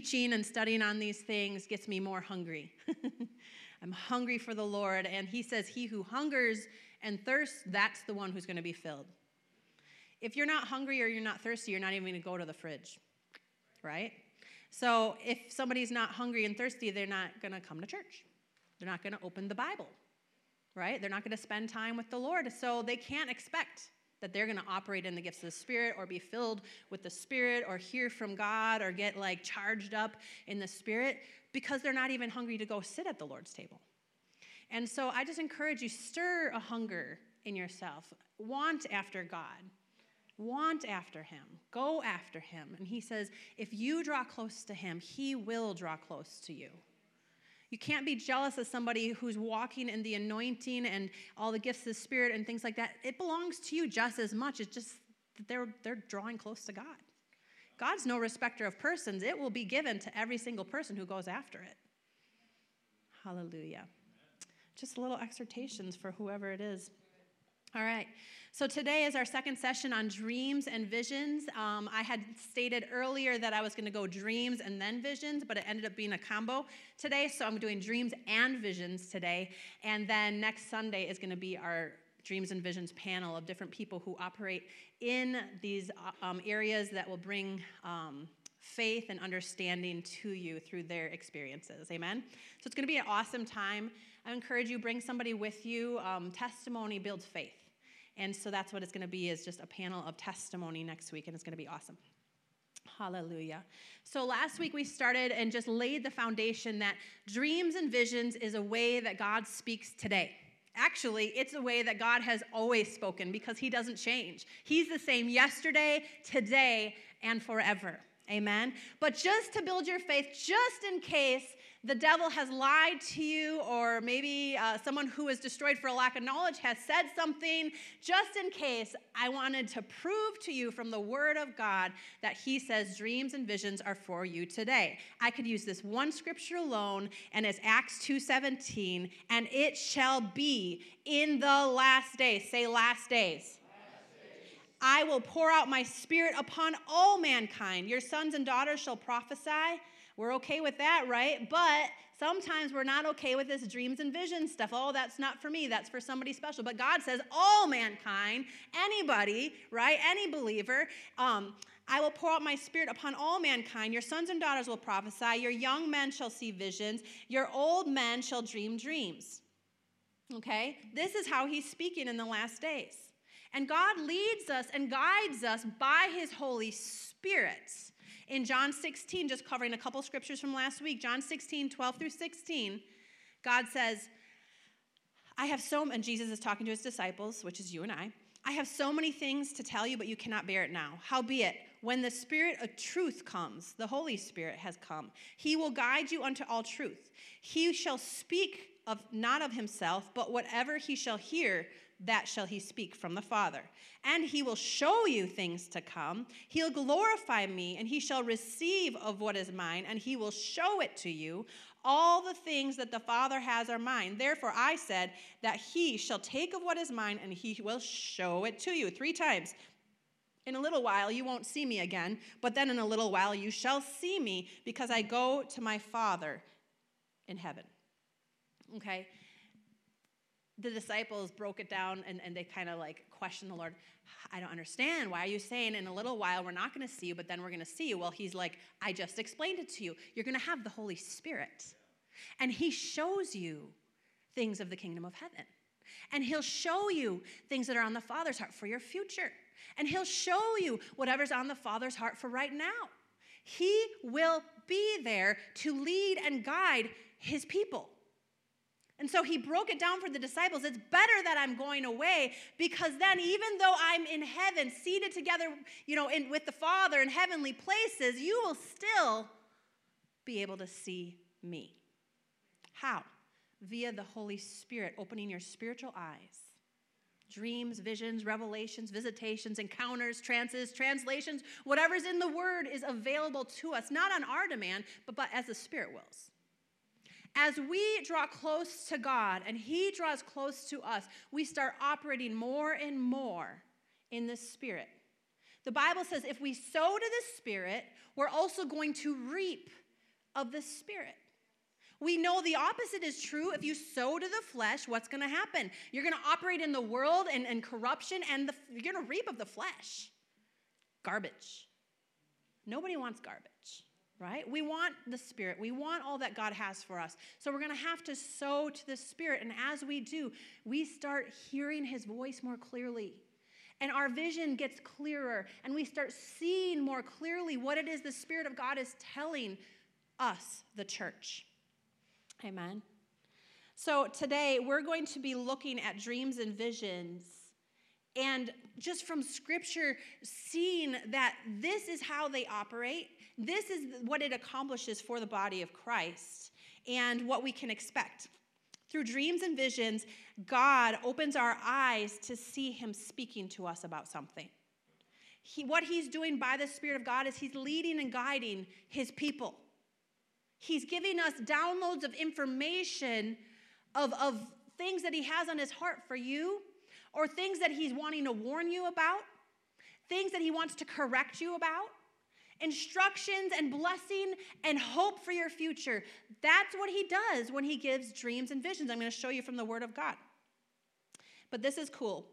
teaching and studying on these things gets me more hungry. I'm hungry for the Lord. And he says, He who hungers and thirsts, that's the one who's going to be filled. If you're not hungry or you're not thirsty, you're not even going to go to the fridge, right? So if somebody's not hungry and thirsty, they're not going to come to church. They're not going to open the Bible, right? They're not going to spend time with the Lord. So they can't expect that they're going to operate in the gifts of the Spirit or be filled with the Spirit or hear from God or get like charged up in the Spirit because they're not even hungry to go sit at the Lord's table. And so I just encourage you stir a hunger in yourself, want after God. Want after him. Go after him. And he says, if you draw close to him, he will draw close to you. You can't be jealous of somebody who's walking in the anointing and all the gifts of the Spirit and things like that. It belongs to you just as much. It's just that they're, they're drawing close to God. God's no respecter of persons. It will be given to every single person who goes after it. Hallelujah. Just little exhortations for whoever it is. All right. So today is our second session on dreams and visions. Um, I had stated earlier that I was going to go dreams and then visions, but it ended up being a combo today. So I'm doing dreams and visions today. And then next Sunday is going to be our dreams and visions panel of different people who operate in these um, areas that will bring um, faith and understanding to you through their experiences. Amen? So it's going to be an awesome time. I encourage you, bring somebody with you. Um, testimony builds faith. And so that's what it's going to be is just a panel of testimony next week and it's going to be awesome. Hallelujah. So last week we started and just laid the foundation that dreams and visions is a way that God speaks today. Actually, it's a way that God has always spoken because he doesn't change. He's the same yesterday, today, and forever. Amen. But just to build your faith, just in case the devil has lied to you, or maybe uh, someone who is destroyed for a lack of knowledge has said something, just in case, I wanted to prove to you from the Word of God that He says dreams and visions are for you today. I could use this one scripture alone, and it's Acts 2:17, and it shall be in the last days. Say last days. I will pour out my spirit upon all mankind. Your sons and daughters shall prophesy. We're okay with that, right? But sometimes we're not okay with this dreams and visions stuff. Oh, that's not for me, that's for somebody special. But God says, all mankind, anybody, right? Any believer. Um, I will pour out my spirit upon all mankind. Your sons and daughters will prophesy. Your young men shall see visions. Your old men shall dream dreams. Okay? This is how he's speaking in the last days. And God leads us and guides us by his Holy Spirit in John 16, just covering a couple scriptures from last week, John 16, 12 through 16, God says, I have so, and Jesus is talking to his disciples, which is you and I. I have so many things to tell you, but you cannot bear it now. Howbeit, when the Spirit of truth comes, the Holy Spirit has come, he will guide you unto all truth. He shall speak of not of himself, but whatever he shall hear, that shall he speak from the Father. And he will show you things to come. He'll glorify me, and he shall receive of what is mine, and he will show it to you. All the things that the Father has are mine. Therefore, I said that he shall take of what is mine, and he will show it to you. Three times. In a little while, you won't see me again, but then in a little while, you shall see me, because I go to my Father in heaven. Okay? The disciples broke it down and, and they kind of like questioned the Lord. I don't understand. Why are you saying in a little while we're not going to see you, but then we're going to see you? Well, he's like, I just explained it to you. You're going to have the Holy Spirit. And he shows you things of the kingdom of heaven. And he'll show you things that are on the Father's heart for your future. And he'll show you whatever's on the Father's heart for right now. He will be there to lead and guide his people. And so he broke it down for the disciples. It's better that I'm going away because then, even though I'm in heaven, seated together, you know, in, with the Father in heavenly places, you will still be able to see me. How? Via the Holy Spirit, opening your spiritual eyes. Dreams, visions, revelations, visitations, encounters, trances, translations, whatever's in the Word is available to us, not on our demand, but, but as the Spirit wills. As we draw close to God and He draws close to us, we start operating more and more in the Spirit. The Bible says if we sow to the Spirit, we're also going to reap of the Spirit. We know the opposite is true. If you sow to the flesh, what's going to happen? You're going to operate in the world and, and corruption, and the, you're going to reap of the flesh. Garbage. Nobody wants garbage, right? We want the Spirit. We want all that God has for us. So we're going to have to sow to the Spirit. And as we do, we start hearing His voice more clearly. And our vision gets clearer, and we start seeing more clearly what it is the Spirit of God is telling us, the church. Amen. So today we're going to be looking at dreams and visions and just from scripture seeing that this is how they operate, this is what it accomplishes for the body of Christ and what we can expect. Through dreams and visions, God opens our eyes to see Him speaking to us about something. He, what He's doing by the Spirit of God is He's leading and guiding His people. He's giving us downloads of information of, of things that He has on His heart for you, or things that He's wanting to warn you about, things that He wants to correct you about, instructions and blessing and hope for your future. That's what He does when He gives dreams and visions. I'm going to show you from the Word of God. But this is cool.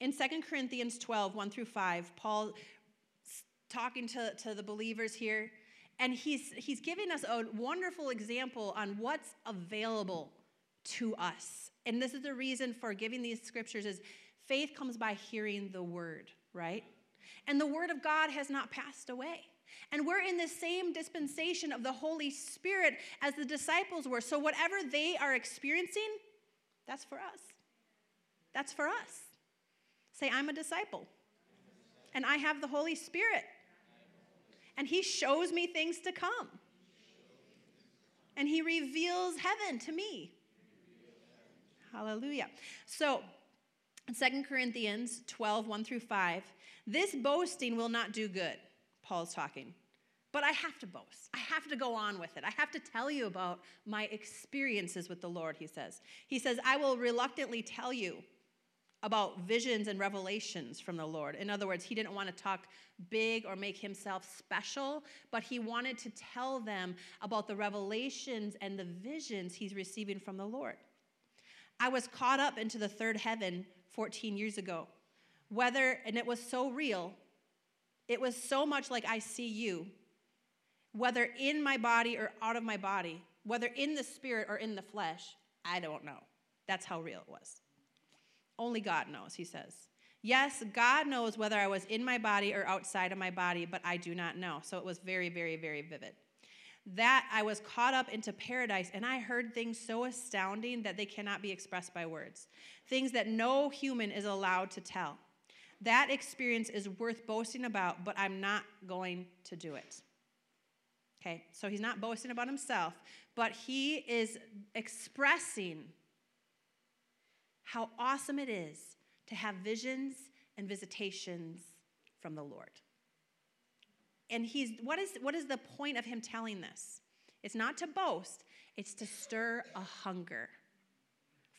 In 2 Corinthians 12, 1 through 5, Paul talking to, to the believers here and he's, he's giving us a wonderful example on what's available to us. And this is the reason for giving these scriptures is faith comes by hearing the word, right? And the word of God has not passed away. And we're in the same dispensation of the Holy Spirit as the disciples were. So whatever they are experiencing, that's for us. That's for us. Say, I'm a disciple. And I have the Holy Spirit and he shows me things to come. And he reveals heaven to me. Hallelujah. So, Second Corinthians 12, 1 through 5, this boasting will not do good, Paul's talking. But I have to boast. I have to go on with it. I have to tell you about my experiences with the Lord, he says. He says, I will reluctantly tell you about visions and revelations from the Lord. In other words, he didn't want to talk big or make himself special, but he wanted to tell them about the revelations and the visions he's receiving from the Lord. I was caught up into the third heaven 14 years ago. Whether, and it was so real, it was so much like I see you, whether in my body or out of my body, whether in the spirit or in the flesh, I don't know. That's how real it was. Only God knows, he says. Yes, God knows whether I was in my body or outside of my body, but I do not know. So it was very, very, very vivid. That I was caught up into paradise and I heard things so astounding that they cannot be expressed by words, things that no human is allowed to tell. That experience is worth boasting about, but I'm not going to do it. Okay, so he's not boasting about himself, but he is expressing how awesome it is to have visions and visitations from the Lord. And he's what is what is the point of him telling this? It's not to boast, it's to stir a hunger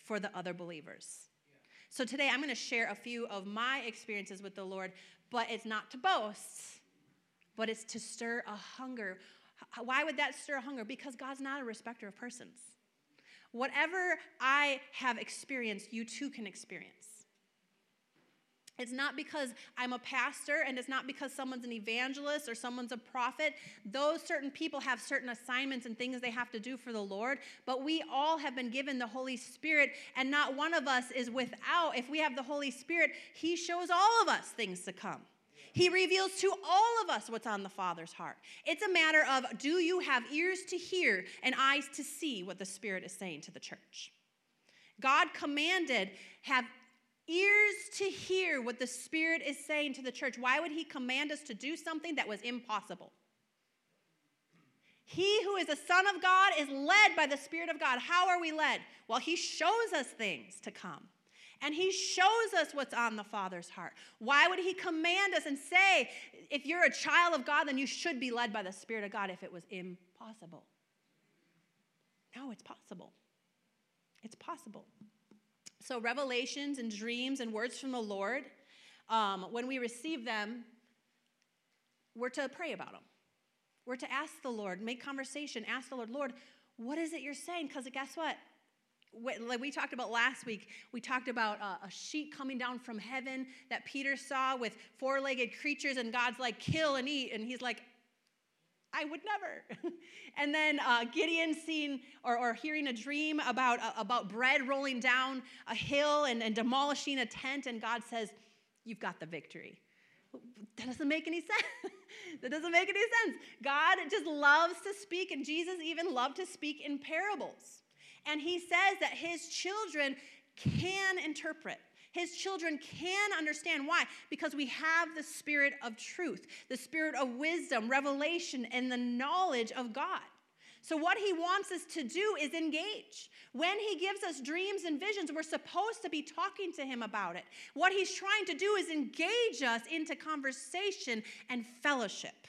for the other believers. So today I'm going to share a few of my experiences with the Lord, but it's not to boast, but it's to stir a hunger. Why would that stir a hunger? Because God's not a respecter of persons. Whatever I have experienced, you too can experience. It's not because I'm a pastor and it's not because someone's an evangelist or someone's a prophet. Those certain people have certain assignments and things they have to do for the Lord, but we all have been given the Holy Spirit, and not one of us is without. If we have the Holy Spirit, He shows all of us things to come. He reveals to all of us what's on the Father's heart. It's a matter of do you have ears to hear and eyes to see what the Spirit is saying to the church? God commanded, have ears to hear what the Spirit is saying to the church. Why would He command us to do something that was impossible? He who is a son of God is led by the Spirit of God. How are we led? Well, He shows us things to come and he shows us what's on the Father's heart. Why would he command us and say, if you're a child of God, then you should be led by the Spirit of God if it was impossible? No, it's possible. It's possible. So, revelations and dreams and words from the Lord, um, when we receive them, we're to pray about them. We're to ask the Lord, make conversation, ask the Lord, Lord, what is it you're saying? Because guess what? Like we talked about last week, we talked about a, sheep coming down from heaven that Peter saw with four legged creatures, and God's like, kill and eat. And he's like, I would never. and then uh, Gideon seeing or, or, hearing a dream about, uh, about bread rolling down a hill and, and demolishing a tent, and God says, You've got the victory. That doesn't make any sense. that doesn't make any sense. God just loves to speak, and Jesus even loved to speak in parables. And he says that his children can interpret. His children can understand. Why? Because we have the spirit of truth, the spirit of wisdom, revelation, and the knowledge of God. So, what he wants us to do is engage. When he gives us dreams and visions, we're supposed to be talking to him about it. What he's trying to do is engage us into conversation and fellowship.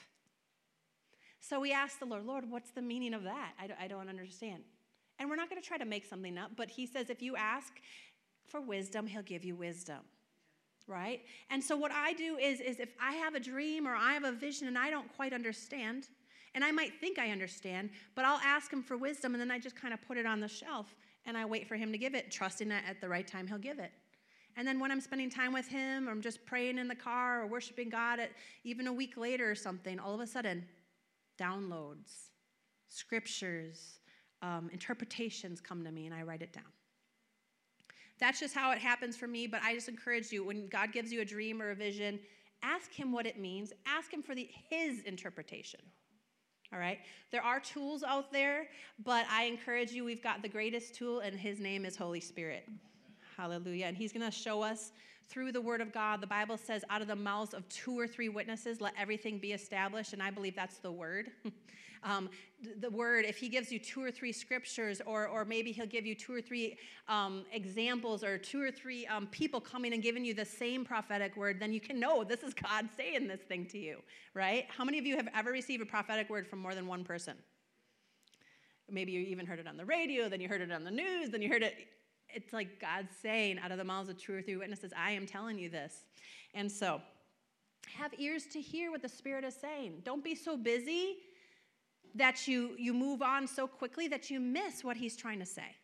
So, we ask the Lord, Lord, what's the meaning of that? I don't understand. And we're not going to try to make something up, but he says if you ask for wisdom, he'll give you wisdom. Right? And so what I do is is if I have a dream or I have a vision and I don't quite understand, and I might think I understand, but I'll ask him for wisdom and then I just kind of put it on the shelf and I wait for him to give it, trusting that at the right time he'll give it. And then when I'm spending time with him or I'm just praying in the car or worshiping God at even a week later or something, all of a sudden, downloads, scriptures, um, interpretations come to me and I write it down. That's just how it happens for me, but I just encourage you when God gives you a dream or a vision, ask Him what it means, ask Him for the, His interpretation. All right? There are tools out there, but I encourage you, we've got the greatest tool, and His name is Holy Spirit. Hallelujah. And He's going to show us through the Word of God. The Bible says, out of the mouths of two or three witnesses, let everything be established. And I believe that's the Word. um, the word, if he gives you two or three scriptures, or, or maybe he'll give you two or three um, examples, or two or three um, people coming and giving you the same prophetic word, then you can know this is God saying this thing to you, right? How many of you have ever received a prophetic word from more than one person? Maybe you even heard it on the radio, then you heard it on the news, then you heard it. It's like God saying out of the mouths of two or three witnesses, I am telling you this. And so, have ears to hear what the Spirit is saying. Don't be so busy that you, you move on so quickly that you miss what he's trying to say.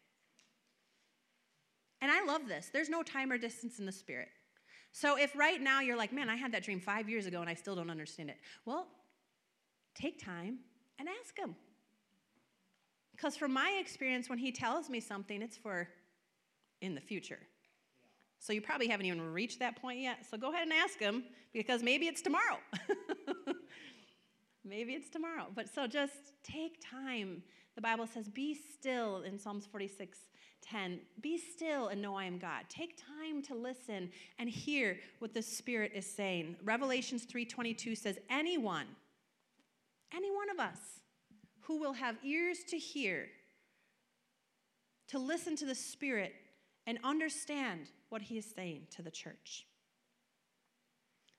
And I love this. There's no time or distance in the spirit. So if right now you're like, man, I had that dream five years ago and I still don't understand it, well, take time and ask him. Because from my experience, when he tells me something, it's for in the future. So you probably haven't even reached that point yet. So go ahead and ask them because maybe it's tomorrow. Maybe it's tomorrow. But so just take time. The Bible says, Be still in Psalms 46 10. Be still and know I am God. Take time to listen and hear what the Spirit is saying. Revelations 3:22 says, Anyone, any one of us who will have ears to hear, to listen to the Spirit and understand what He is saying to the church.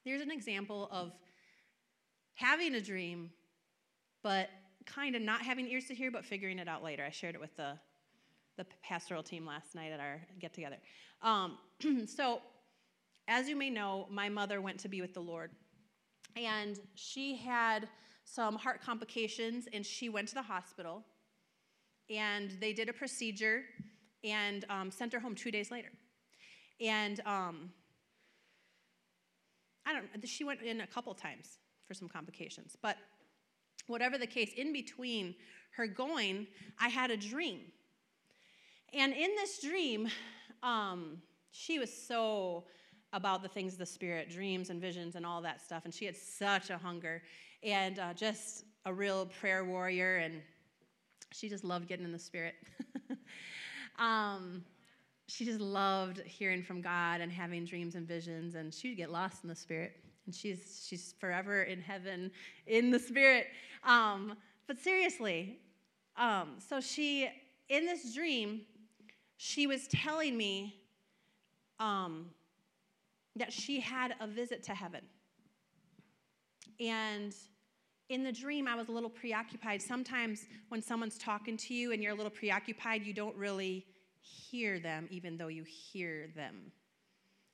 There's an example of having a dream, but kind of not having ears to hear, but figuring it out later. I shared it with the, the pastoral team last night at our get together. Um, so, as you may know, my mother went to be with the Lord, and she had some heart complications, and she went to the hospital, and they did a procedure and um, sent her home two days later. And um, I don't. She went in a couple times, for some complications. But whatever the case, in between her going, I had a dream. And in this dream, um, she was so about the things of the Spirit, dreams and visions and all that stuff. And she had such a hunger and uh, just a real prayer warrior. And she just loved getting in the Spirit. um, she just loved hearing from God and having dreams and visions. And she'd get lost in the Spirit and she's she's forever in heaven in the spirit. Um, but seriously, um, so she in this dream, she was telling me um, that she had a visit to heaven, and in the dream, I was a little preoccupied. Sometimes when someone's talking to you and you're a little preoccupied, you don't really hear them, even though you hear them.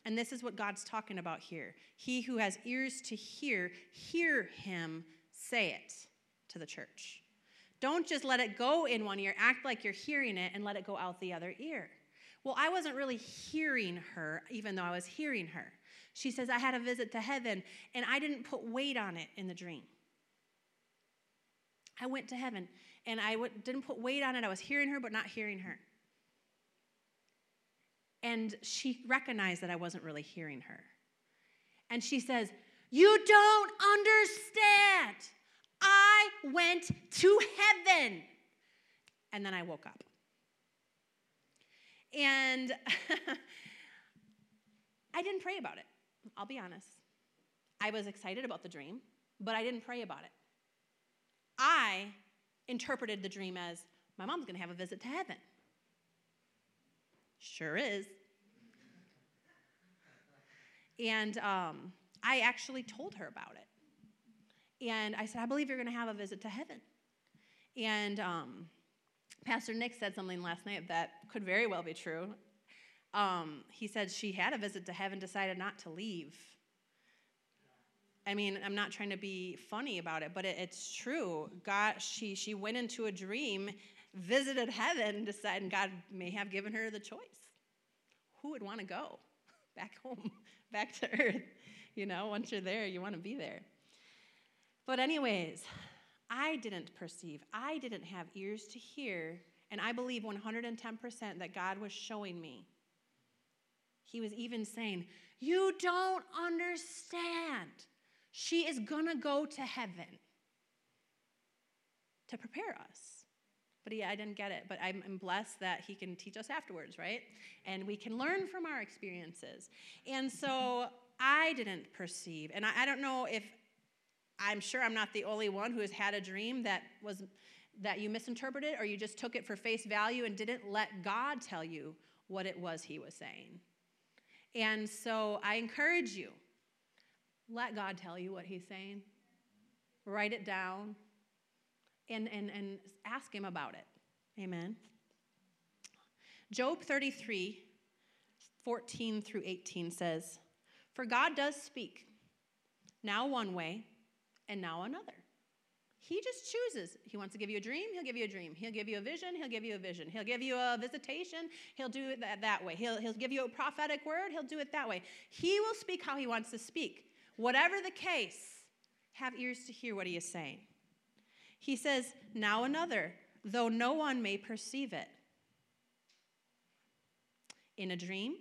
And this is what God's talking about here. He who has ears to hear, hear him say it. to the church. Don't just let it go in one ear, act like you're hearing it, and let it go out the other ear. Well, I wasn't really hearing her, even though I was hearing her. She says, I had a visit to heaven, and I didn't put weight on it in the dream. I went to heaven, and I w- didn't put weight on it. I was hearing her, but not hearing her. And she recognized that I wasn't really hearing her. And she says, You don't understand. I went to heaven. And then I woke up. And I didn't pray about it, I'll be honest. I was excited about the dream, but I didn't pray about it. I interpreted the dream as my mom's gonna have a visit to heaven. Sure is. And um, I actually told her about it. And I said, I believe you're going to have a visit to heaven. And um, Pastor Nick said something last night that could very well be true. Um, he said she had a visit to heaven, decided not to leave. I mean, I'm not trying to be funny about it, but it, it's true. God, she she went into a dream, visited heaven, decided God may have given her the choice. Who would want to go back home, back to earth? You know, once you're there, you want to be there. But anyways, I didn't perceive. I didn't have ears to hear, and I believe 110% that God was showing me. He was even saying, "You don't understand." She is going to go to heaven to prepare us. But yeah, I didn't get it. But I'm, blessed that he can teach us afterwards, right? And we can learn from our experiences. And so I didn't perceive. And I, I don't know if I'm sure I'm not the only one who has had a dream that was that you misinterpreted or you just took it for face value and didn't let God tell you what it was he was saying. And so I encourage you let God tell you what He's saying. Write it down and, and, and ask Him about it. Amen. Job 33, 14 through 18 says, For God does speak, now one way and now another. He just chooses. He wants to give you a dream, he'll give you a dream. He'll give you a vision, he'll give you a vision. He'll give you a visitation, he'll do it that, that way. He'll, he'll give you a prophetic word, he'll do it that way. He will speak how he wants to speak. Whatever the case, have ears to hear what he is saying. He says, Now another, though no one may perceive it. In a dream,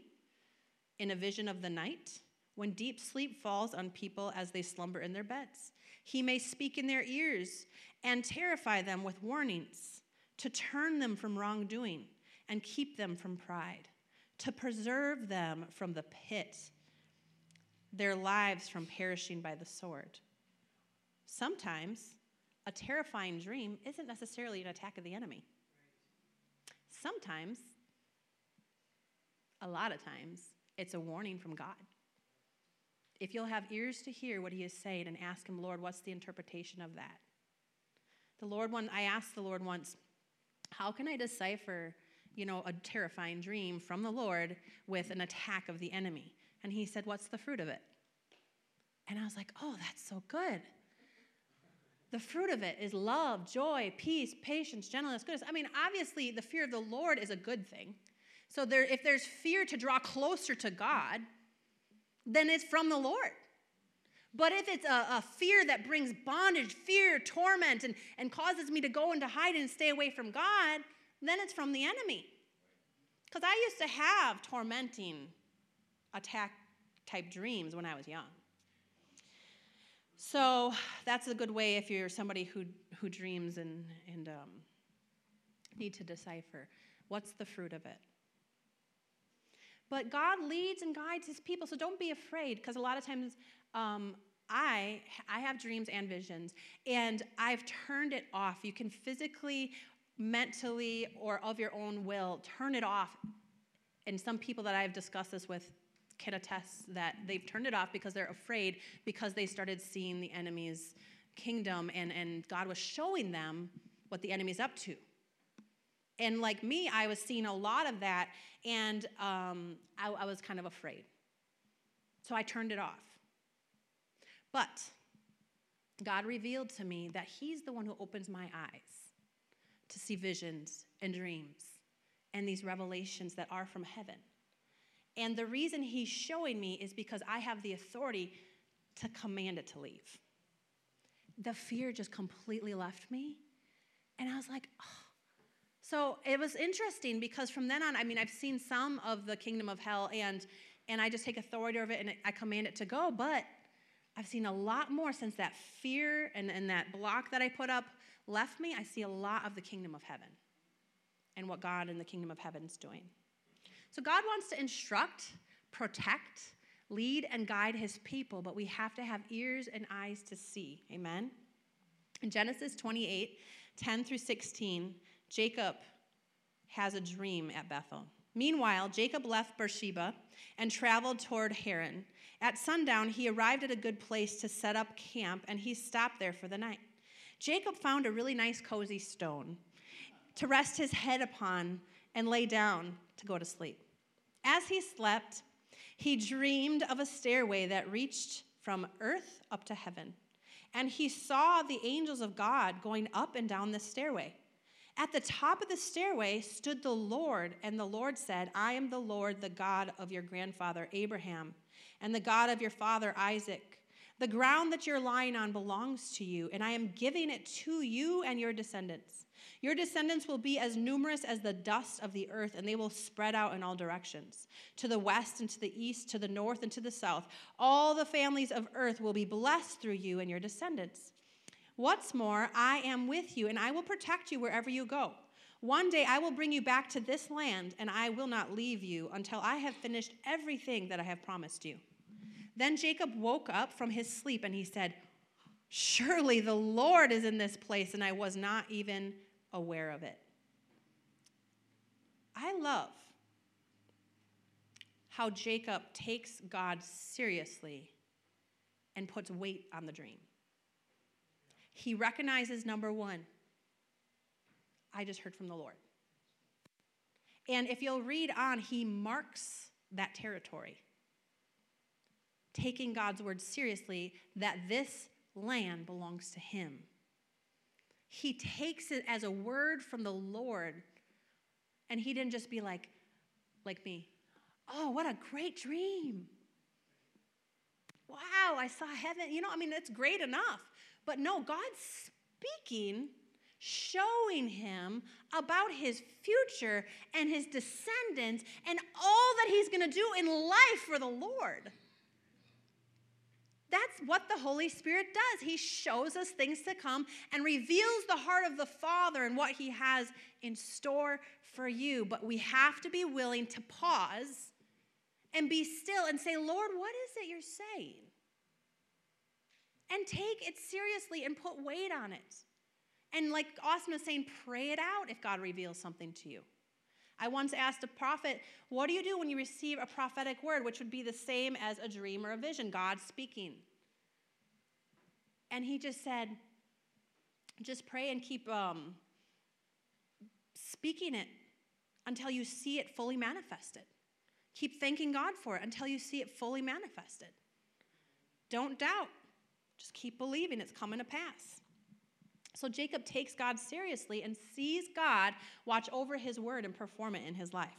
in a vision of the night, when deep sleep falls on people as they slumber in their beds, he may speak in their ears and terrify them with warnings to turn them from wrongdoing and keep them from pride, to preserve them from the pit their lives from perishing by the sword. Sometimes a terrifying dream isn't necessarily an attack of the enemy. Sometimes, a lot of times, it's a warning from God. If you'll have ears to hear what he is saying and ask him, Lord, what's the interpretation of that? The Lord one I asked the Lord once, how can I decipher, you know, a terrifying dream from the Lord with an attack of the enemy? And he said, What's the fruit of it? And I was like, Oh, that's so good. The fruit of it is love, joy, peace, patience, gentleness, goodness. I mean, obviously, the fear of the Lord is a good thing. So there, if there's fear to draw closer to God, then it's from the Lord. But if it's a, a, fear that brings bondage, fear, torment, and, and causes me to go into hiding and stay away from God, then it's from the enemy. Because I used to have tormenting attack type dreams when I was young. So that's a good way if you're somebody who, who dreams and, and um, need to decipher what's the fruit of it. But God leads and guides his people, so don't be afraid because a lot of times um, I, I have dreams and visions, and I've turned it off. You can physically, mentally, or of your own will turn it off. And some people that I've discussed this with can attest that they've turned it off because they're afraid because they started seeing the enemy's kingdom and, and God was showing them what the enemy's up to. And like me, I was seeing a lot of that and um, I, I was kind of afraid. So I turned it off. But God revealed to me that He's the one who opens my eyes to see visions and dreams and these revelations that are from heaven. And the reason He's showing me is because I have the authority to command it to leave. The fear just completely left me. And I was like, oh. So it was interesting because from then on, I mean, I've seen some of the kingdom of hell and and I just take authority over it and I command it to go. But I've seen a lot more since that fear and, and that block that I put up left me. I see a lot of the kingdom of heaven and what God in the kingdom of heaven is doing. So God wants to instruct, protect, lead, and guide his people, but we have to have ears and eyes to see. Amen? In Genesis 28 10 through 16, Jacob has a dream at Bethel. Meanwhile, Jacob left Beersheba and traveled toward Haran. At sundown, he arrived at a good place to set up camp, and he stopped there for the night. Jacob found a really nice, cozy stone to rest his head upon and lay down to go to sleep. As he slept, he dreamed of a stairway that reached from earth up to heaven. And he saw the angels of God going up and down the stairway. At the top of the stairway stood the Lord, and the Lord said, I am the Lord, the God of your grandfather Abraham, and the God of your father Isaac. The ground that you're lying on belongs to you, and I am giving it to you and your descendants. Your descendants will be as numerous as the dust of the earth, and they will spread out in all directions to the west and to the east, to the north and to the south. All the families of earth will be blessed through you and your descendants. What's more, I am with you, and I will protect you wherever you go. One day I will bring you back to this land, and I will not leave you until I have finished everything that I have promised you. Then Jacob woke up from his sleep, and he said, Surely the Lord is in this place, and I was not even aware of it. I love how Jacob takes God seriously and puts weight on the dream. He recognizes number one, I just heard from the Lord. And if you'll read on, he marks that territory, taking God's word seriously that this land belongs to him. He takes it as a word from the Lord, and he didn't just be like, like me, oh, what a great dream. Wow, I saw heaven. You know, I mean, that's great enough. But no, God's speaking, showing him about his future and his descendants and all that he's going to do in life for the Lord. That's what the Holy Spirit does. He shows us things to come and reveals the heart of the Father and what He has in store for you. But we have to be willing to pause and be still and say, Lord, what is it you're saying? and take it seriously and put weight on it. And like Austin was saying, pray it out if God reveals something to you. I once asked a prophet, What do you do when you receive a prophetic word, which would be the same as a dream or a vision, God speaking? And he just said, Just pray and keep um, speaking it until you see it fully manifested. Keep thanking God for it until you see it fully manifested. Don't doubt. Just keep believing it's coming to pass. So Jacob takes God seriously and sees God watch over his word and perform it in his life.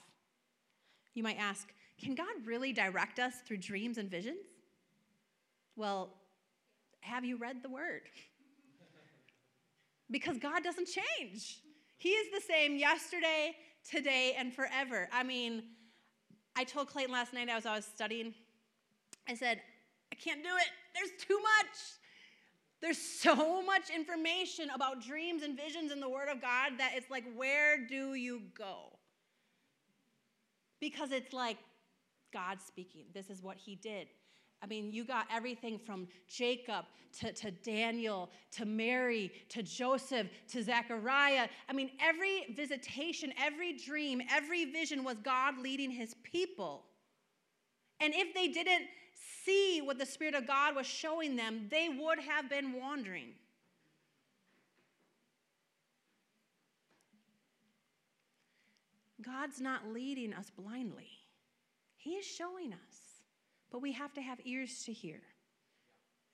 You might ask, can God really direct us through dreams and visions? Well, have you read the word? because God doesn't change. He is the same yesterday, today, and forever. I mean, I told Clayton last night as I was studying, I said, I can't do it. There's too much. There's so much information about dreams and visions in the Word of God that it's like, where do you go? Because it's like God speaking. This is what He did. I mean, you got everything from Jacob to, to Daniel to Mary to Joseph to Zechariah. I mean, every visitation, every dream, every vision was God leading his people. And if they didn't see what the Spirit of God was showing them, they would have been wandering. God's not leading us blindly, He is showing us, but we have to have ears to hear.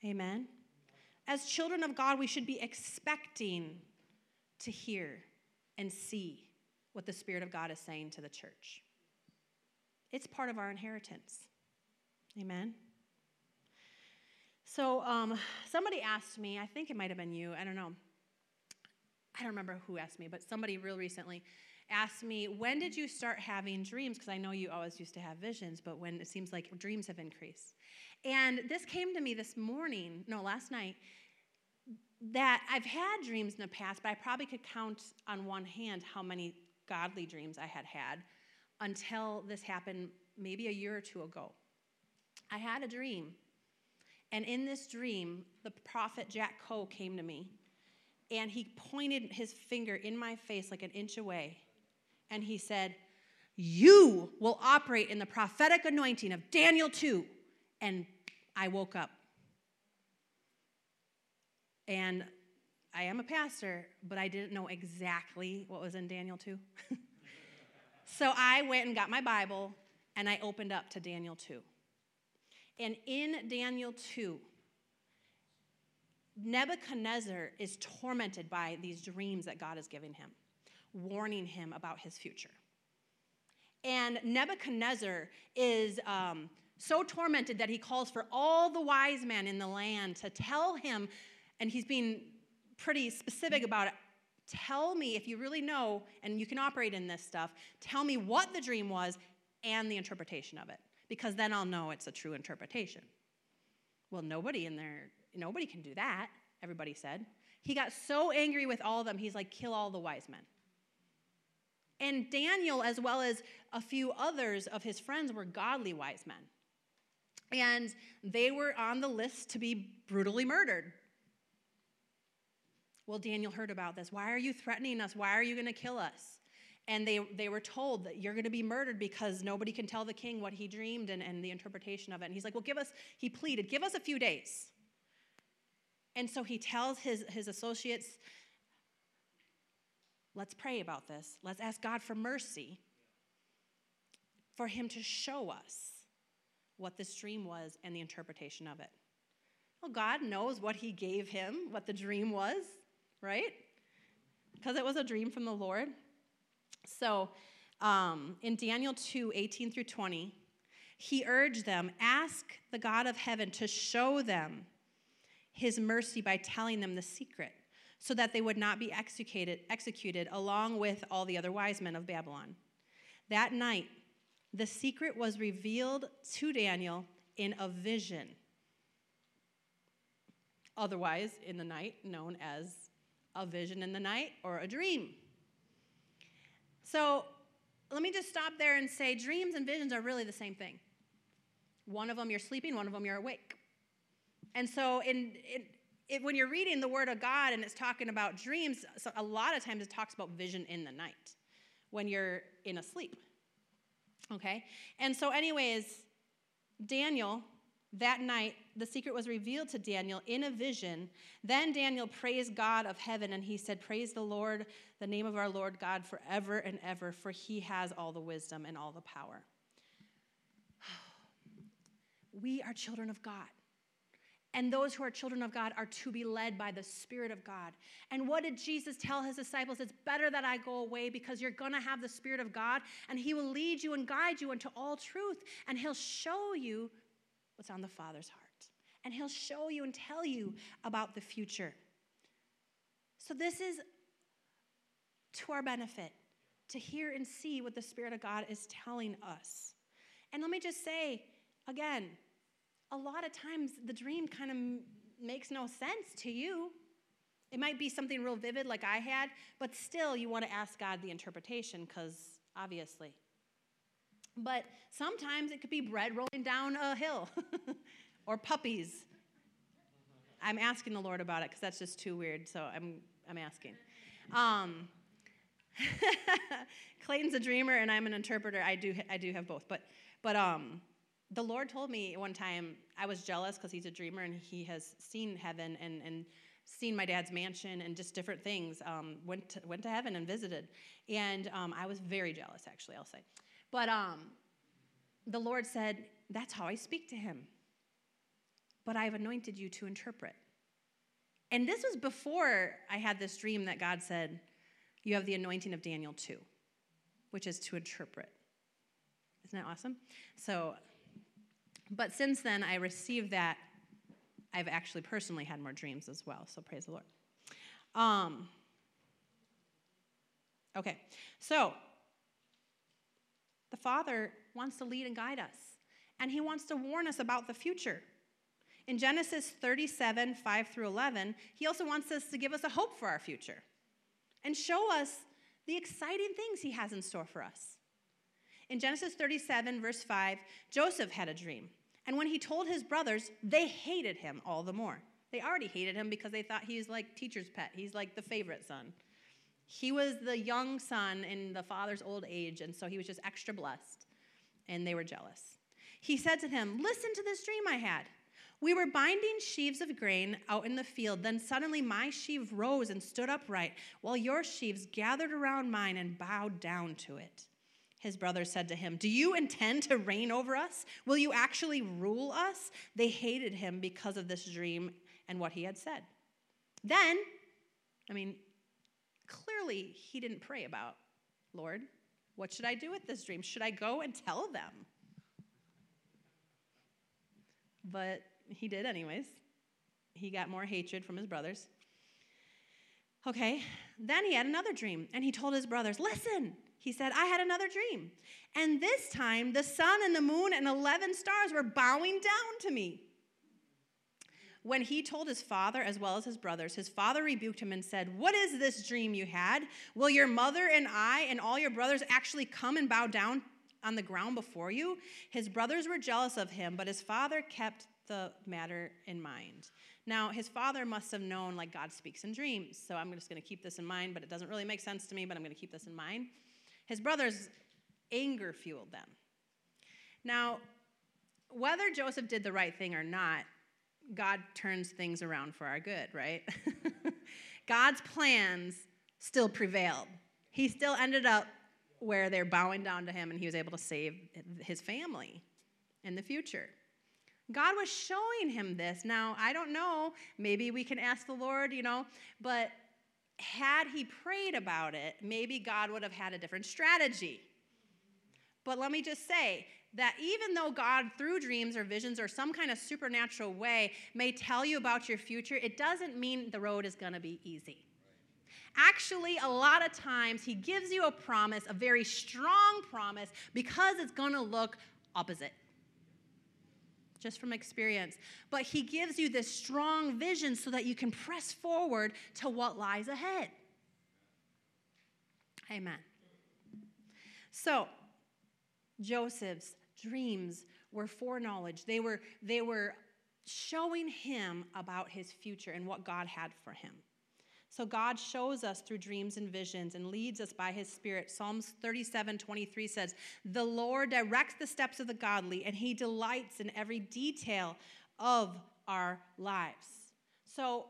Amen. As children of God, we should be expecting to hear and see what the Spirit of God is saying to the church. It's part of our inheritance. Amen. So, um, somebody asked me, I think it might have been you, I don't know. I don't remember who asked me, but somebody real recently asked me, When did you start having dreams? Because I know you always used to have visions, but when it seems like dreams have increased. And this came to me this morning, no, last night, that I've had dreams in the past, but I probably could count on one hand how many godly dreams I had had until this happened maybe a year or two ago. I had a dream, and in this dream, the prophet Jack Coe came to me, and he pointed his finger in my face like an inch away, and he said, You will operate in the prophetic anointing of Daniel 2. And I woke up. And I am a pastor, but I didn't know exactly what was in Daniel 2. so I went and got my Bible and I opened up to Daniel 2. And in Daniel 2, Nebuchadnezzar is tormented by these dreams that God is giving him, warning him about his future. And Nebuchadnezzar is um, so tormented that he calls for all the wise men in the land to tell him, and he's being pretty specific about it. Tell me if you really know and you can operate in this stuff, tell me what the dream was and the interpretation of it, because then I'll know it's a true interpretation. Well, nobody in there, nobody can do that, everybody said. He got so angry with all of them, he's like, kill all the wise men. And Daniel, as well as a few others of his friends, were godly wise men. And they were on the list to be brutally murdered. Well, Daniel heard about this. Why are you threatening us? Why are you going to kill us? And they, they were told that you're going to be murdered because nobody can tell the king what he dreamed and, and the interpretation of it. And he's like, Well, give us, he pleaded, give us a few days. And so he tells his, his associates, Let's pray about this. Let's ask God for mercy, for him to show us what this dream was and the interpretation of it. Well, God knows what he gave him, what the dream was, right? Because it was a dream from the Lord. So um, in Daniel 2 18 through 20, he urged them, Ask the God of heaven to show them his mercy by telling them the secret, so that they would not be executed, executed along with all the other wise men of Babylon. That night, the secret was revealed to Daniel in a vision, otherwise, in the night, known as a vision in the night or a dream. So let me just stop there and say dreams and visions are really the same thing. One of them you're sleeping, one of them you're awake. And so in, in it, when you're reading the Word of God and it's talking about dreams, so a lot of times it talks about vision in the night when you're in a sleep. Okay? And so, anyways, Daniel, that night, the secret was revealed to Daniel in a vision. Then Daniel praised God of heaven and he said, Praise the Lord, the name of our Lord God, forever and ever, for he has all the wisdom and all the power. We are children of God. And those who are children of God are to be led by the Spirit of God. And what did Jesus tell his disciples? It's better that I go away because you're going to have the Spirit of God and he will lead you and guide you into all truth. And he'll show you what's on the Father's heart. And he'll show you and tell you about the future. So, this is to our benefit to hear and see what the Spirit of God is telling us. And let me just say again, a lot of times the dream kind of makes no sense to you. It might be something real vivid like I had, but still you want to ask God the interpretation because obviously. But sometimes it could be bread rolling down a hill or puppies. I'm asking the Lord about it because that's just too weird, so I'm, I'm asking. Um, Clayton's a dreamer and I'm an interpreter. I do, I do have both. But, but um, the Lord told me one time I was jealous because he's a dreamer and he has seen heaven and, and seen my dad's mansion and just different things. Um, went, to, went to heaven and visited. And um, I was very jealous, actually, I'll say. But um, the Lord said, That's how I speak to him. But I've anointed you to interpret. And this was before I had this dream that God said, You have the anointing of Daniel 2, which is to interpret. Isn't that awesome? So, but since then, I received that. I've actually personally had more dreams as well, so praise the Lord. Um, okay, so the Father wants to lead and guide us, and He wants to warn us about the future. In Genesis 37, 5 through 11, He also wants us to give us a hope for our future and show us the exciting things He has in store for us. In Genesis 37, verse 5, Joseph had a dream. And when he told his brothers, they hated him all the more. They already hated him because they thought he was like teacher's pet. He's like the favorite son. He was the young son in the father's old age, and so he was just extra blessed, and they were jealous. He said to him, Listen to this dream I had. We were binding sheaves of grain out in the field. Then suddenly my sheaf rose and stood upright, while your sheaves gathered around mine and bowed down to it. His brothers said to him, Do you intend to reign over us? Will you actually rule us? They hated him because of this dream and what he had said. Then, I mean, clearly he didn't pray about, Lord, what should I do with this dream? Should I go and tell them? But he did, anyways. He got more hatred from his brothers. Okay, then he had another dream, and he told his brothers, Listen, he said, I had another dream. And this time, the sun and the moon and 11 stars were bowing down to me. When he told his father as well as his brothers, his father rebuked him and said, What is this dream you had? Will your mother and I and all your brothers actually come and bow down on the ground before you? His brothers were jealous of him, but his father kept the matter in mind. Now, his father must have known, like, God speaks in dreams. So I'm just going to keep this in mind, but it doesn't really make sense to me, but I'm going to keep this in mind. His brothers' anger fueled them. Now, whether Joseph did the right thing or not, God turns things around for our good, right? God's plans still prevailed. He still ended up where they're bowing down to him and he was able to save his family in the future. God was showing him this. Now, I don't know, maybe we can ask the Lord, you know, but had he prayed about it, maybe God would have had a different strategy. But let me just say that even though God, through dreams or visions or some kind of supernatural way, may tell you about your future, it doesn't mean the road is going to be easy. Actually, a lot of times, He gives you a promise, a very strong promise, because it's going to look opposite just from experience. But he gives you this strong vision so that you can press forward to what lies ahead. Amen. So, Joseph's dreams were foreknowledge. They were, they were showing him about his future and what God had for him. So God shows us through dreams and visions and leads us by his spirit. Psalms 37 23 says, The Lord directs the steps of the godly, and he delights in every detail of our lives. So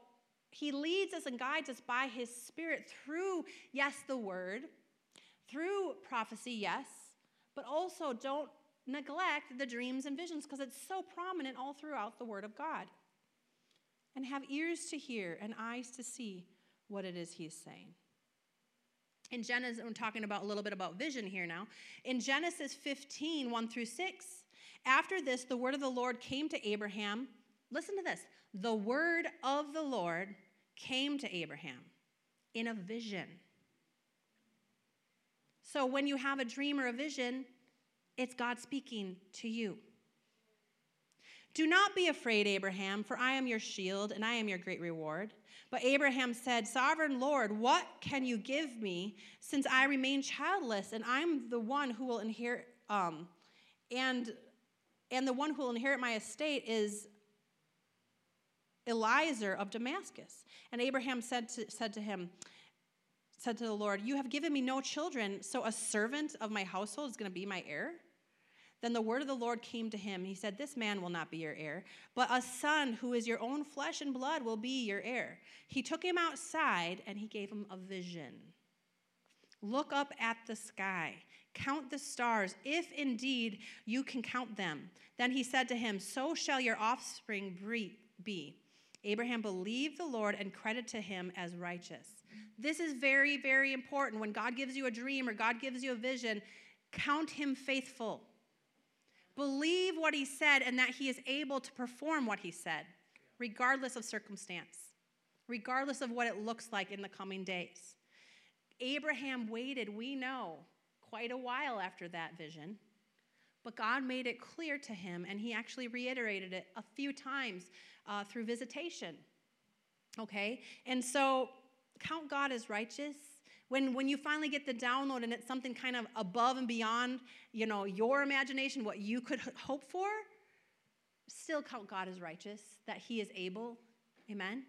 he leads us and guides us by his spirit through, yes, the word, through prophecy, yes, but also don't neglect the dreams and visions because it's so prominent all throughout the word of God. And have ears to hear and eyes to see what it is he's saying. In Genesis, I'm talking about a little bit about vision here now. In Genesis 15, 1 through 6, after this, the word of the Lord came to Abraham. Listen to this. The word of the Lord came to Abraham in a vision. So when you have a dream or a vision, it's God speaking to you. Do not be afraid, Abraham, for I am your shield and I am your great reward. But Abraham said, Sovereign Lord, what can you give me since I remain childless and I'm the one who will inherit um, and and the one who will inherit my estate is Eliezer of Damascus. And Abraham said to, said to him, said to the Lord, You have given me no children, so a servant of my household is going to be my heir? Then the word of the Lord came to him. He said, This man will not be your heir, but a son who is your own flesh and blood will be your heir. He took him outside and he gave him a vision. Look up at the sky, count the stars, if indeed you can count them. Then he said to him, So shall your offspring be. Abraham believed the Lord and credit to him as righteous. This is very, very important. When God gives you a dream or God gives you a vision, count him faithful. Believe what he said and that he is able to perform what he said, regardless of circumstance, regardless of what it looks like in the coming days. Abraham waited, we know, quite a while after that vision. But God made it clear to him, and he actually reiterated it a few times uh, through visitation. Okay? And so count God as righteous. When, when you finally get the download and it's something kind of above and beyond, you know, your imagination, what you could hope for, still count God as righteous, that He is able. Amen.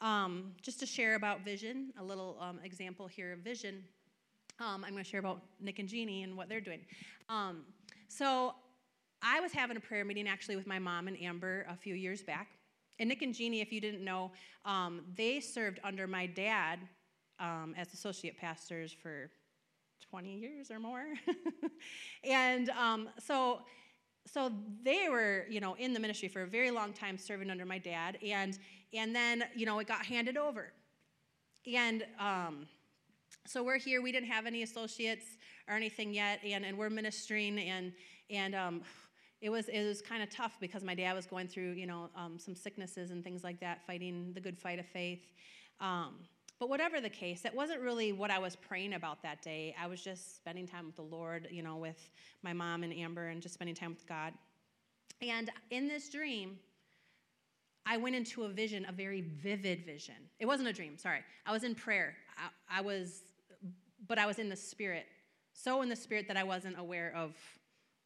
Um, just to share about vision, a little um, example here of vision. Um, I'm going to share about Nick and Jeannie and what they're doing. Um, so I was having a prayer meeting actually with my mom and Amber a few years back. And Nick and Jeannie, if you didn't know, um, they served under my dad um, as associate pastors for 20 years or more. and um, so, so they were, you know, in the ministry for a very long time, serving under my dad. And, and then, you know, it got handed over. And um, so we're here. We didn't have any associates or anything yet. And, and we're ministering. And, and um, it was it was kind of tough because my dad was going through you know um, some sicknesses and things like that, fighting the good fight of faith. Um, but whatever the case, that wasn't really what I was praying about that day. I was just spending time with the Lord, you know, with my mom and Amber, and just spending time with God. And in this dream, I went into a vision, a very vivid vision. It wasn't a dream, sorry. I was in prayer. I, I was, but I was in the spirit, so in the spirit that I wasn't aware of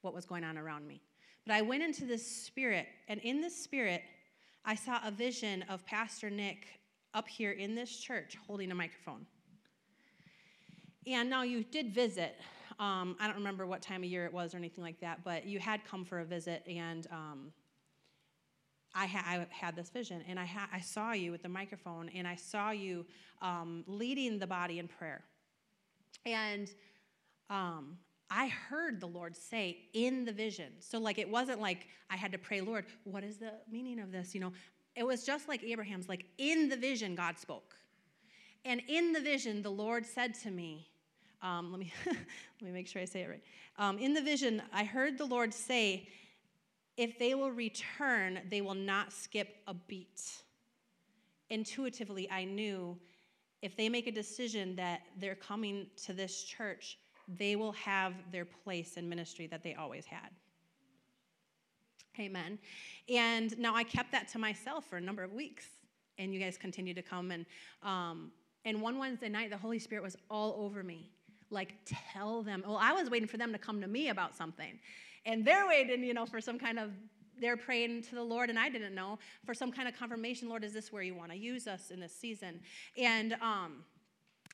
what was going on around me. But I went into this spirit, and in this spirit, I saw a vision of Pastor Nick up here in this church holding a microphone. And now you did visit. Um, I don't remember what time of year it was or anything like that, but you had come for a visit, and um, I, ha- I, had this vision, and I, ha- I saw you with the microphone, and I saw you um, leading the body in prayer. And um, I heard the Lord say in the vision. So, like, it wasn't like I had to pray, Lord, what is the meaning of this? You know, it was just like Abraham's, like, in the vision, God spoke. And in the vision, the Lord said to me, um, let, me let me make sure I say it right. Um, in the vision, I heard the Lord say, if they will return, they will not skip a beat. Intuitively, I knew if they make a decision that they're coming to this church, they will have their place in ministry that they always had. Amen. And now I kept that to myself for a number of weeks, and you guys continued to come. And um, and one Wednesday night, the Holy Spirit was all over me. Like, tell them. Well, I was waiting for them to come to me about something, and they're waiting, you know, for some kind of. They're praying to the Lord, and I didn't know for some kind of confirmation. Lord, is this where you want to use us in this season? And um,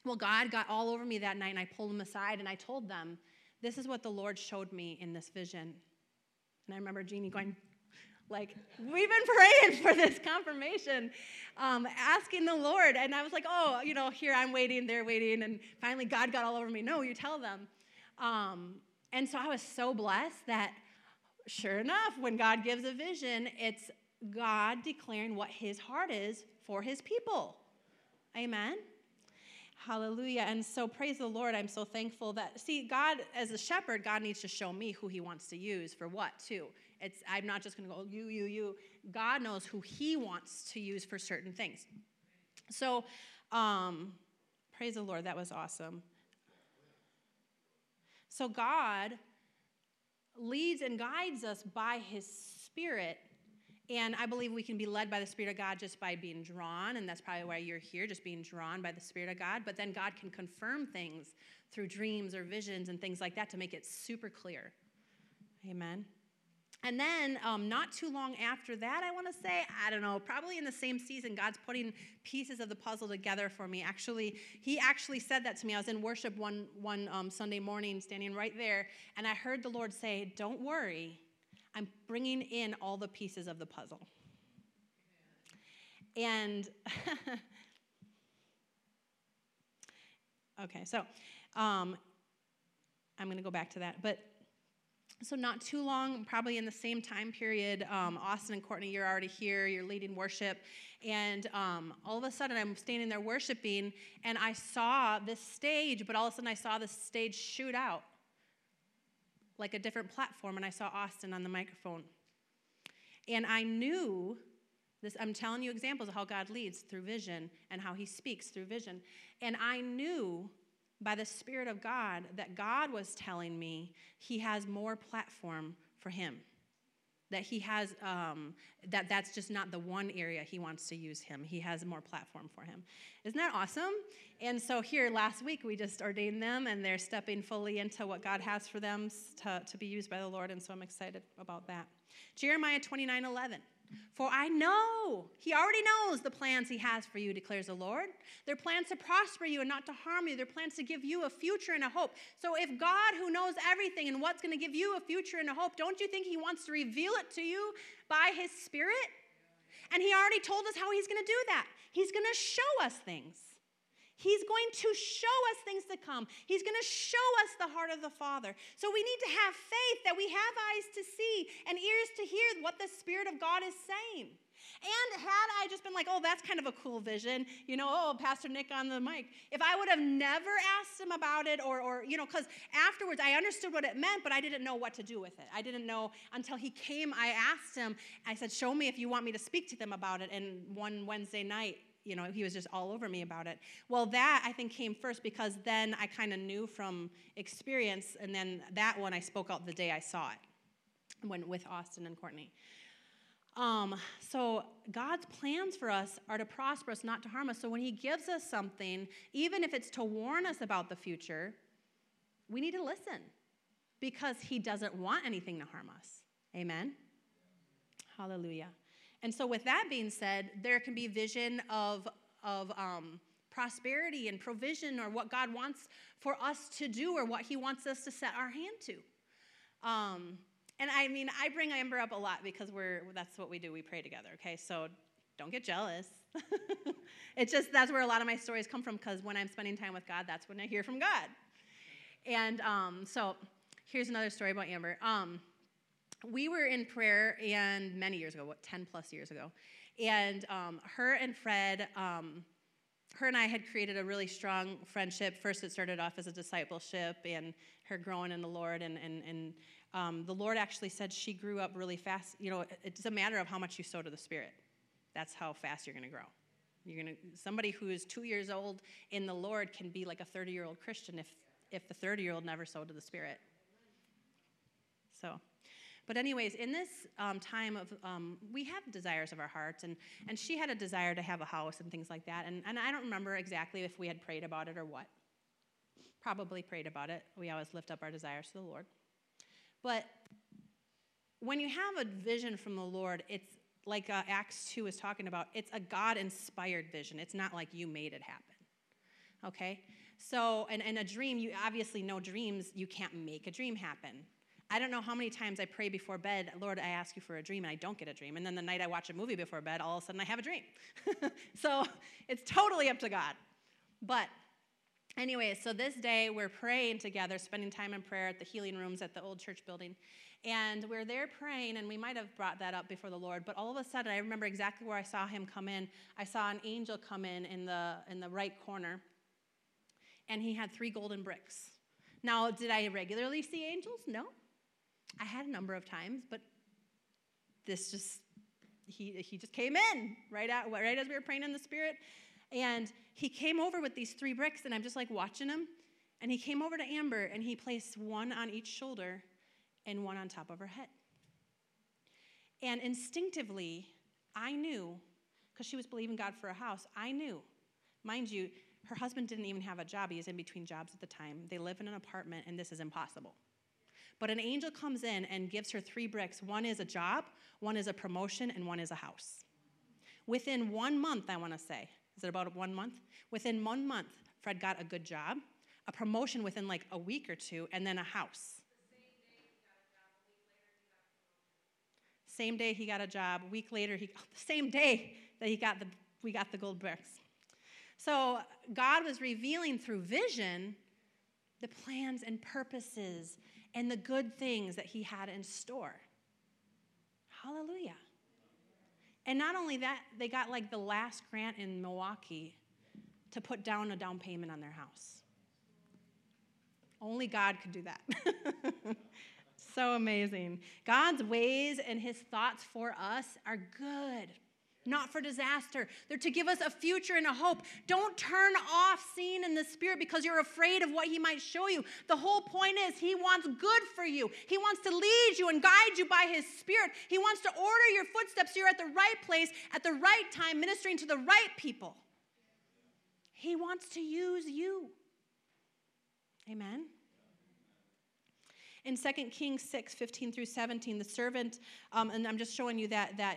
well, God got all over me that night, and I pulled them aside and I told them, This is what the Lord showed me in this vision. And I remember Jeannie going, like, we've been praying for this confirmation, um, asking the Lord. And I was like, oh, you know, here I'm waiting, they're waiting. And finally, God got all over me. No, you tell them. Um, and so I was so blessed that, sure enough, when God gives a vision, it's God declaring what his heart is for his people. Amen. Hallelujah. And so, praise the Lord. I'm so thankful that, see, God, as a shepherd, God needs to show me who he wants to use for what, too. It's, I'm not just going to go, you, you, you. God knows who he wants to use for certain things. So, um, praise the Lord. That was awesome. So, God leads and guides us by his spirit and I believe we can be led by the Spirit of God just by being drawn, and that's probably why you're here, just being drawn by the Spirit of God. But then God can confirm things through dreams or visions and things like that to make it super clear. Amen. And then, um, not too long after that, I want to say, I don't know, probably in the same season, God's putting pieces of the puzzle together for me. Actually, He actually said that to me. I was in worship one, one um, Sunday morning, standing right there, and I heard the Lord say, Don't worry, I'm bringing in all the pieces of the puzzle. And okay, so um, I'm going to go back to that. But so not too long, probably in the same time period, um, Austin and Courtney, you're already here, you're leading worship, and um, all of a sudden I'm standing there worshiping, and I saw this stage, but all of a sudden I saw the stage shoot out like a different platform, and I saw Austin on the microphone. And I knew this, I'm telling you examples of how God leads through vision and how He speaks through vision. And I knew by the Spirit of God that God was telling me He has more platform for Him that he has um, that that's just not the one area he wants to use him. He has more platform for him. Isn't that awesome? And so here last week we just ordained them and they're stepping fully into what god has for them to, to be used by the lord and so i'm excited about that. Jeremiah 29 11 for I know, he already knows the plans he has for you, declares the Lord. They're plans to prosper you and not to harm you. They're plans to give you a future and a hope. So if God, who knows everything and what's going to give you a future and a hope, don't you think he wants to reveal it to you by his spirit? And he already told us how he's going to do that. He's going to show us things. He's going to show us things to come. He's going to show us the heart of the Father. So we need to have faith that we have eyes to see and ears to hear what the Spirit of God is saying. And had I just been like, oh, that's kind of a cool vision, you know, oh, Pastor Nick on the mic, if I would have never asked him about it, or, or you know, because afterwards I understood what it meant, but I didn't know what to do with it. I didn't know until he came, I asked him, I said, show me if you want me to speak to them about it. And one Wednesday night, you know, he was just all over me about it. Well, that I think came first because then I kind of knew from experience, and then that one I spoke out the day I saw it when with Austin and Courtney. Um, so God's plans for us are to prosper us, not to harm us. So when He gives us something, even if it's to warn us about the future, we need to listen because He doesn't want anything to harm us. Amen. Hallelujah. And so, with that being said, there can be vision of, of um, prosperity and provision or what God wants for us to do or what He wants us to set our hand to. Um, and I mean, I bring Amber up a lot because we're that's what we do. We pray together. Okay, so don't get jealous. it's just that's where a lot of my stories come from because when I'm spending time with God, that's when I hear from God. And um, so here's another story about Amber. Um, we were in prayer and many years ago, what, 10 plus years ago. And um, her and Fred, um, her and I had created a really strong friendship. First, it started off as a discipleship and her growing in the Lord. And, and, and um, the Lord actually said she grew up really fast. You know, it's a matter of how much you sow to the Spirit. That's how fast you're going to grow. You're to somebody who is two years old in the Lord can be like a 30 year old Christian if if the 30 year old never sowed to the Spirit. So but, anyways, in this um, time of, um, we have desires of our hearts, and, and she had a desire to have a house and things like that. And, and I don't remember exactly if we had prayed about it or what. Probably prayed about it. We always lift up our desires to the Lord. But when you have a vision from the Lord, it's like uh, Acts 2 is talking about, it's a God inspired vision. It's not like you made it happen. Okay? So, and, and a dream, you obviously know dreams, you can't make a dream happen. I don't know how many times I pray before bed, Lord, I ask you for a dream, and I don't get a dream. And then the night I watch a movie before bed, all of a sudden I have a dream. so it's totally up to God. But anyway, so this day we're praying together, spending time in prayer at the healing rooms at the old church building. And we're there praying, and we might have brought that up before the Lord, but all of a sudden I remember exactly where I saw him come in. I saw an angel come in in the, in the right corner, and he had three golden bricks. Now, did I regularly see angels? No. I had a number of times, but this just, he, he just came in right, at, right as we were praying in the Spirit. And he came over with these three bricks, and I'm just like watching him. And he came over to Amber, and he placed one on each shoulder and one on top of her head. And instinctively, I knew, because she was believing God for a house, I knew. Mind you, her husband didn't even have a job. He was in between jobs at the time. They live in an apartment, and this is impossible. But an angel comes in and gives her three bricks one is a job, one is a promotion, and one is a house. Within one month, I want to say, is it about one month? Within one month, Fred got a good job, a promotion within like a week or two, and then a house. Same day he got a job. A week later, he the same day that he got the we got the gold bricks. So God was revealing through vision the plans and purposes and the good things that he had in store. Hallelujah. And not only that, they got like the last grant in Milwaukee to put down a down payment on their house. Only God could do that. so amazing. God's ways and his thoughts for us are good not for disaster. They're to give us a future and a hope. Don't turn off seeing in the Spirit because you're afraid of what He might show you. The whole point is He wants good for you. He wants to lead you and guide you by His Spirit. He wants to order your footsteps so you're at the right place at the right time, ministering to the right people. He wants to use you. Amen. In 2 Kings 6, 15 through 17, the servant, um, and I'm just showing you that, that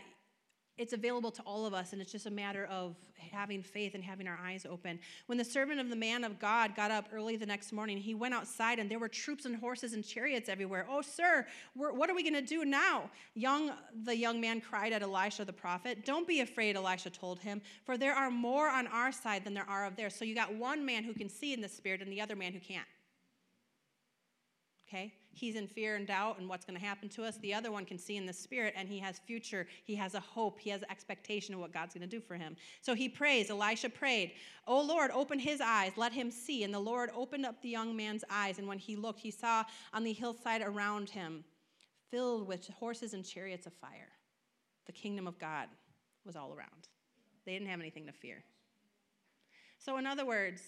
it's available to all of us, and it's just a matter of having faith and having our eyes open. When the servant of the man of God got up early the next morning, he went outside, and there were troops and horses and chariots everywhere. Oh, sir, what are we going to do now? Young, the young man cried at Elisha the prophet. Don't be afraid, Elisha told him, for there are more on our side than there are of theirs. So you got one man who can see in the spirit, and the other man who can't. Okay? he's in fear and doubt and what's going to happen to us. The other one can see in the spirit and he has future, he has a hope, he has expectation of what God's going to do for him. So he prays. Elisha prayed, Oh Lord, open his eyes, let him see. And the Lord opened up the young man's eyes, and when he looked, he saw on the hillside around him, filled with horses and chariots of fire. The kingdom of God was all around. They didn't have anything to fear. So, in other words,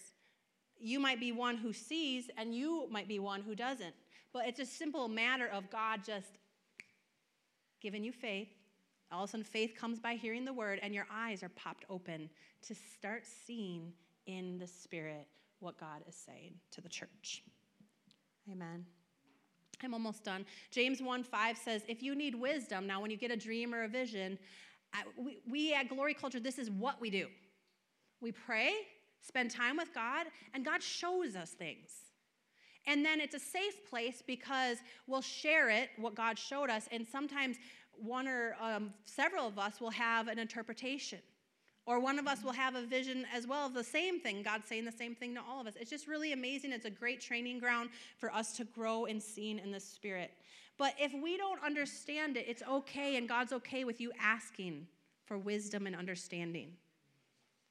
you might be one who sees, and you might be one who doesn't. But it's a simple matter of God just giving you faith. All of a sudden, faith comes by hearing the word, and your eyes are popped open to start seeing in the Spirit what God is saying to the church. Amen. I'm almost done. James 1 5 says, If you need wisdom, now when you get a dream or a vision, we, we at Glory Culture, this is what we do. We pray, spend time with God, and God shows us things. And then it's a safe place because we'll share it, what God showed us, and sometimes one or um, several of us will have an interpretation. Or one of us will have a vision as well of the same thing, God saying the same thing to all of us. It's just really amazing. It's a great training ground for us to grow in seeing in the Spirit. But if we don't understand it, it's okay, and God's okay with you asking for wisdom and understanding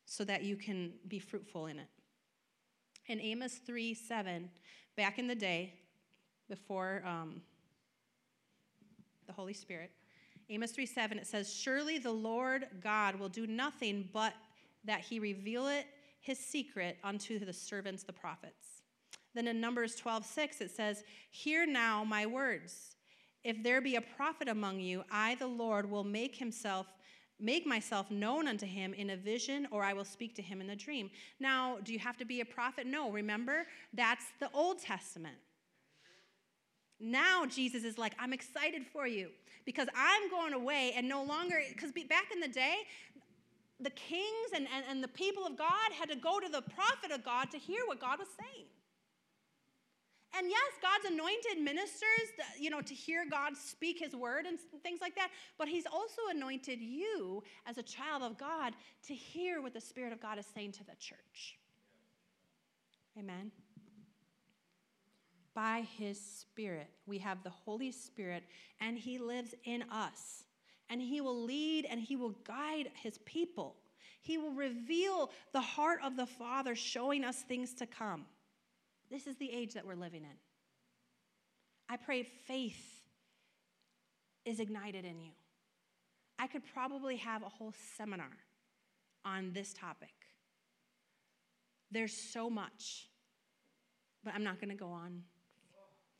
so that you can be fruitful in it. In Amos 3 7, back in the day, before um, the Holy Spirit, Amos 3 7, it says, Surely the Lord God will do nothing but that he reveal it, his secret, unto the servants, the prophets. Then in Numbers 12 6, it says, Hear now my words. If there be a prophet among you, I, the Lord, will make himself make myself known unto him in a vision, or I will speak to him in a dream. Now, do you have to be a prophet? No. Remember, that's the Old Testament. Now, Jesus is like, I'm excited for you because I'm going away and no longer, because back in the day, the kings and, and, and the people of God had to go to the prophet of God to hear what God was saying. And yes, God's anointed ministers, you know, to hear God speak his word and things like that, but he's also anointed you as a child of God to hear what the Spirit of God is saying to the church. Amen. By his Spirit, we have the Holy Spirit, and he lives in us. And he will lead and he will guide his people. He will reveal the heart of the Father, showing us things to come. This is the age that we're living in. I pray faith is ignited in you. I could probably have a whole seminar on this topic. There's so much, but I'm not going to go on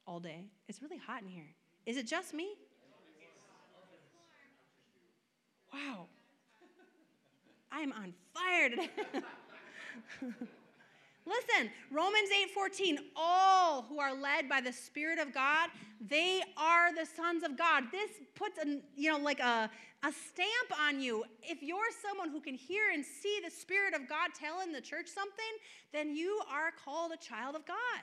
all day. It's really hot in here. Is it just me? Wow. I am on fire today. Listen, Romans 8:14, all who are led by the Spirit of God, they are the sons of God. This puts a, you know, like a, a stamp on you. If you're someone who can hear and see the Spirit of God telling the church something, then you are called a child of God.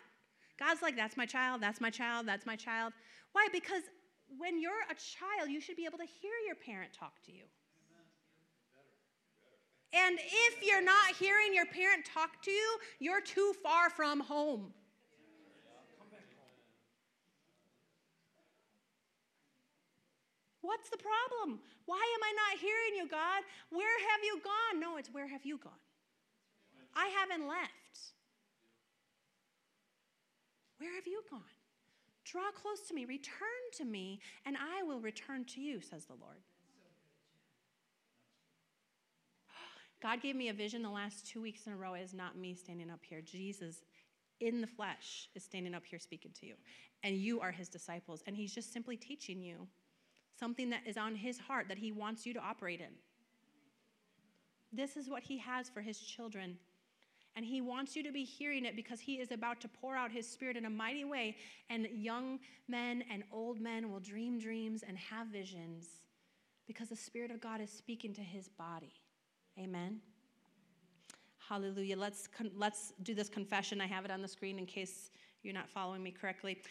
God's like, that's my child, that's my child, that's my child. Why? Because when you're a child, you should be able to hear your parent talk to you. And if you're not hearing your parent talk to you, you're too far from home. What's the problem? Why am I not hearing you, God? Where have you gone? No, it's where have you gone? I haven't left. Where have you gone? Draw close to me, return to me, and I will return to you, says the Lord. God gave me a vision the last two weeks in a row. Is not me standing up here. Jesus in the flesh is standing up here speaking to you. And you are his disciples. And he's just simply teaching you something that is on his heart that he wants you to operate in. This is what he has for his children. And he wants you to be hearing it because he is about to pour out his spirit in a mighty way. And young men and old men will dream dreams and have visions because the Spirit of God is speaking to his body. Amen. Hallelujah. Let's, con- let's do this confession. I have it on the screen in case you're not following me correctly.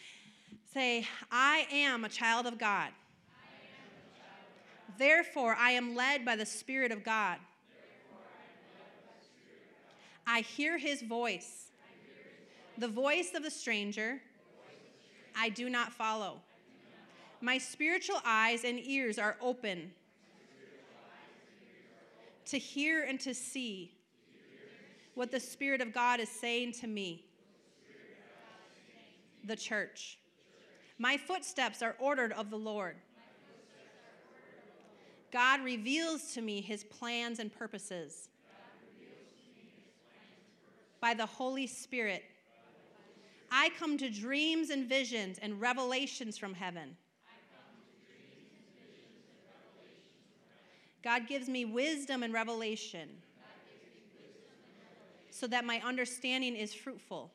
Say, I am a child of God. Therefore, I am led by the Spirit of God. I hear his voice. The voice of the stranger I do not follow. My spiritual eyes and ears are open to hear and to see what the Spirit of God is saying to me, the church. My footsteps are ordered of the Lord. God reveals to me his plans and purposes by the Holy Spirit. I come to dreams and visions and revelations from heaven. God gives me wisdom and revelation so that my understanding is fruitful.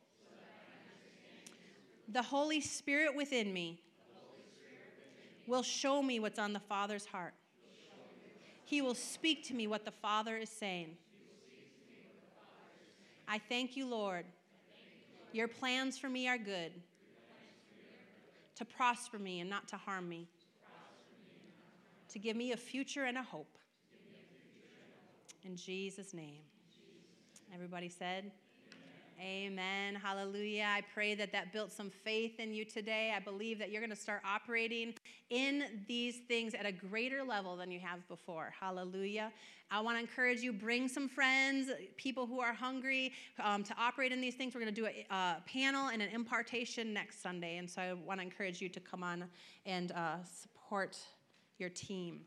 The Holy Spirit within me will show me what's on the Father's heart. He will speak to me what the Father is saying. I thank you, Lord. Your plans for me are good, to prosper me and not to harm me, to give me a future and a hope. In Jesus' name. Everybody said, Amen. Hallelujah. I pray that that built some faith in you today. I believe that you're going to start operating in these things at a greater level than you have before. Hallelujah. I want to encourage you bring some friends, people who are hungry um, to operate in these things. We're going to do a, a, panel and an impartation next Sunday. And so I want to encourage you to come on and uh, support your team.